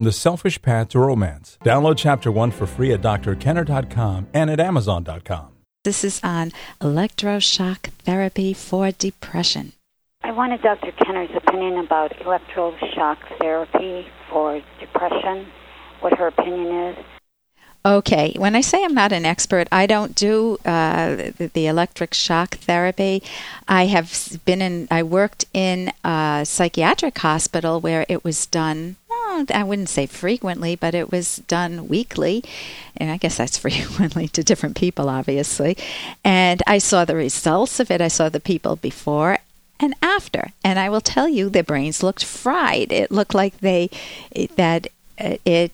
The Selfish Path to Romance. Download Chapter 1 for free at drkenner.com and at amazon.com. This is on electroshock therapy for depression. I wanted Dr. Kenner's opinion about electroshock therapy for depression, what her opinion is. Okay, when I say I'm not an expert, I don't do uh, the, the, electric shock therapy. I have been in, I worked in a psychiatric hospital where it was done I wouldn't say frequently, but it was done weekly. And I guess that's frequently to different people, obviously. And I saw the results of it. I saw the people before and after. And I will tell you, their brains looked fried. It looked like they, that uh, it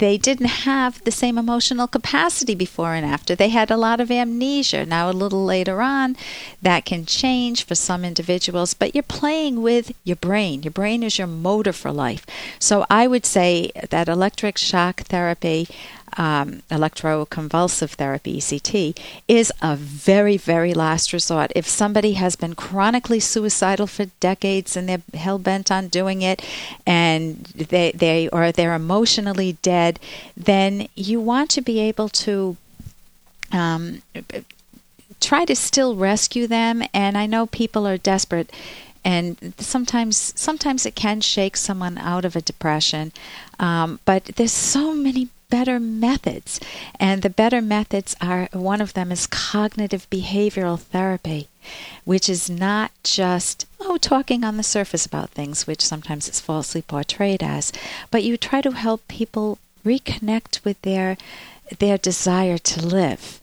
they didn't have the same emotional capacity before and after. They had a lot of amnesia. Now, a little later on, that can change for some individuals, but you're playing with your brain. Your brain is your motor for life. So, I would say that electric shock therapy um, electroconvulsive therapy, ECT, is a very, very last resort. If somebody has been chronically suicidal for decades and they're hell bent on doing it, and they they or they're emotionally dead, then you want to be able to. Um, try to still rescue them and i know people are desperate and sometimes sometimes it can shake someone out of a depression um, but there's so many better methods. And the better methods are one of them is cognitive behavioral therapy, which is not just, oh, talking on the surface about things, which sometimes it's falsely portrayed as, but you try to help people reconnect with their their desire to live.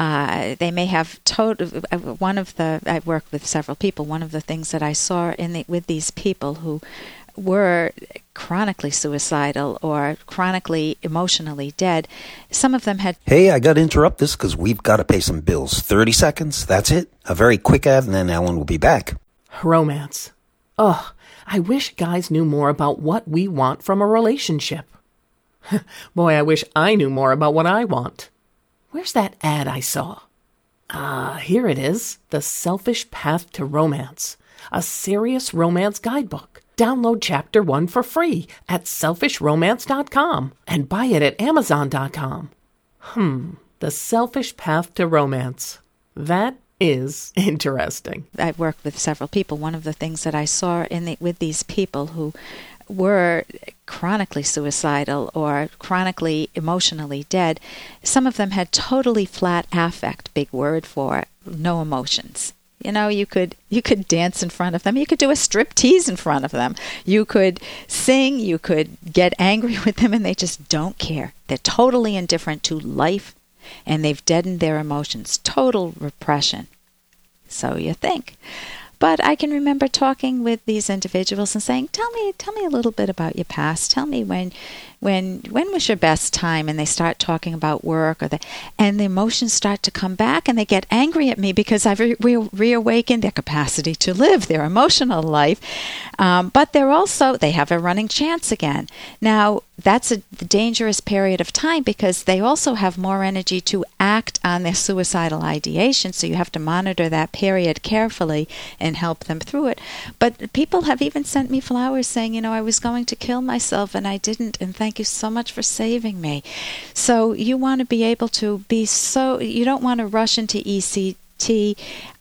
Uh, they may have total. Uh, one of the I worked with several people. One of the things that I saw in the, with these people who were chronically suicidal or chronically emotionally dead. Some of them had. Hey, I got to interrupt this because we've got to pay some bills. 30 seconds, that's it. A very quick ad, and then Ellen will be back. Romance. Ugh, I wish guys knew more about what we want from a relationship. Boy, I wish I knew more about what I want. Where's that ad I saw? Ah, here it is The Selfish Path to Romance, a serious romance guidebook. Download chapter one for free at selfishromance.com and buy it at amazon.com. Hmm, the selfish path to romance. That is interesting. I've worked with several people. One of the things that I saw in the, with these people who were chronically suicidal or chronically emotionally dead, some of them had totally flat affect, big word for no emotions. You know, you could you could dance in front of them. You could do a strip tease in front of them. You could sing. You could get angry with them, and they just don't care. They're totally indifferent to life, and they've deadened their emotions. Total repression. So you think. But I can remember talking with these individuals and saying, "Tell me, tell me a little bit about your past. Tell me when when when was your best time? And they start talking about work or the and the emotions start to come back and they get angry at me because I've re- re- reawakened their capacity to live their emotional life. Um, but they're also they have a running chance again. Now that's a dangerous period of time because they also have more energy to act on their suicidal ideation. So you have to monitor that period carefully and help them through it. But people have even sent me flowers saying you know I was going to kill myself and I didn't and thank Thank you so much for saving me. So you want to be able to be so, you don't want to rush into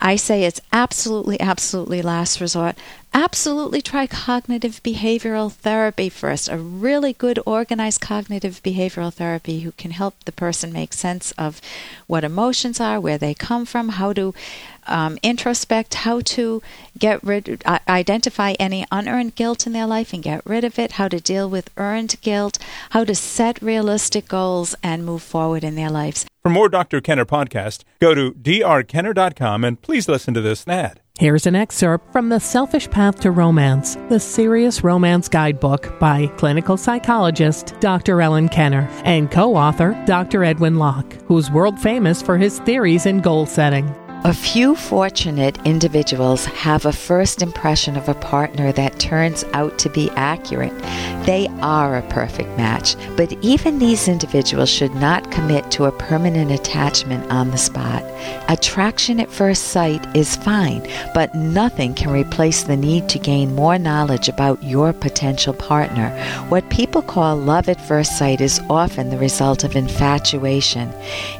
I say it's absolutely, absolutely last resort. Absolutely try cognitive behavioral therapy first. A really good organized cognitive behavioral therapy who can help the person make sense of what emotions are, where they come from, how to um, introspect how to get rid, identify any unearned guilt in their life and get rid of it, how to deal with earned guilt, how to set realistic goals and move forward in their lives. For more Dr. Kenner podcast, go to drkenner.com and please listen to this ad. Here's an excerpt from The Selfish Path to Romance, the Serious Romance Guidebook by clinical psychologist Dr. Ellen Kenner and co author Dr. Edwin Locke, who's world famous for his theories in goal setting. A few fortunate individuals have a first impression of a partner that turns out to be accurate. They are a perfect match, but even these individuals should not commit to a permanent attachment on the spot. Attraction at first sight is fine, but nothing can replace the need to gain more knowledge about your potential partner. What people call love at first sight is often the result of infatuation.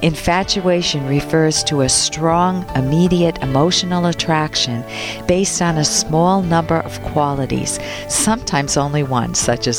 Infatuation refers to a strong, immediate emotional attraction based on a small number of qualities, sometimes only one, such as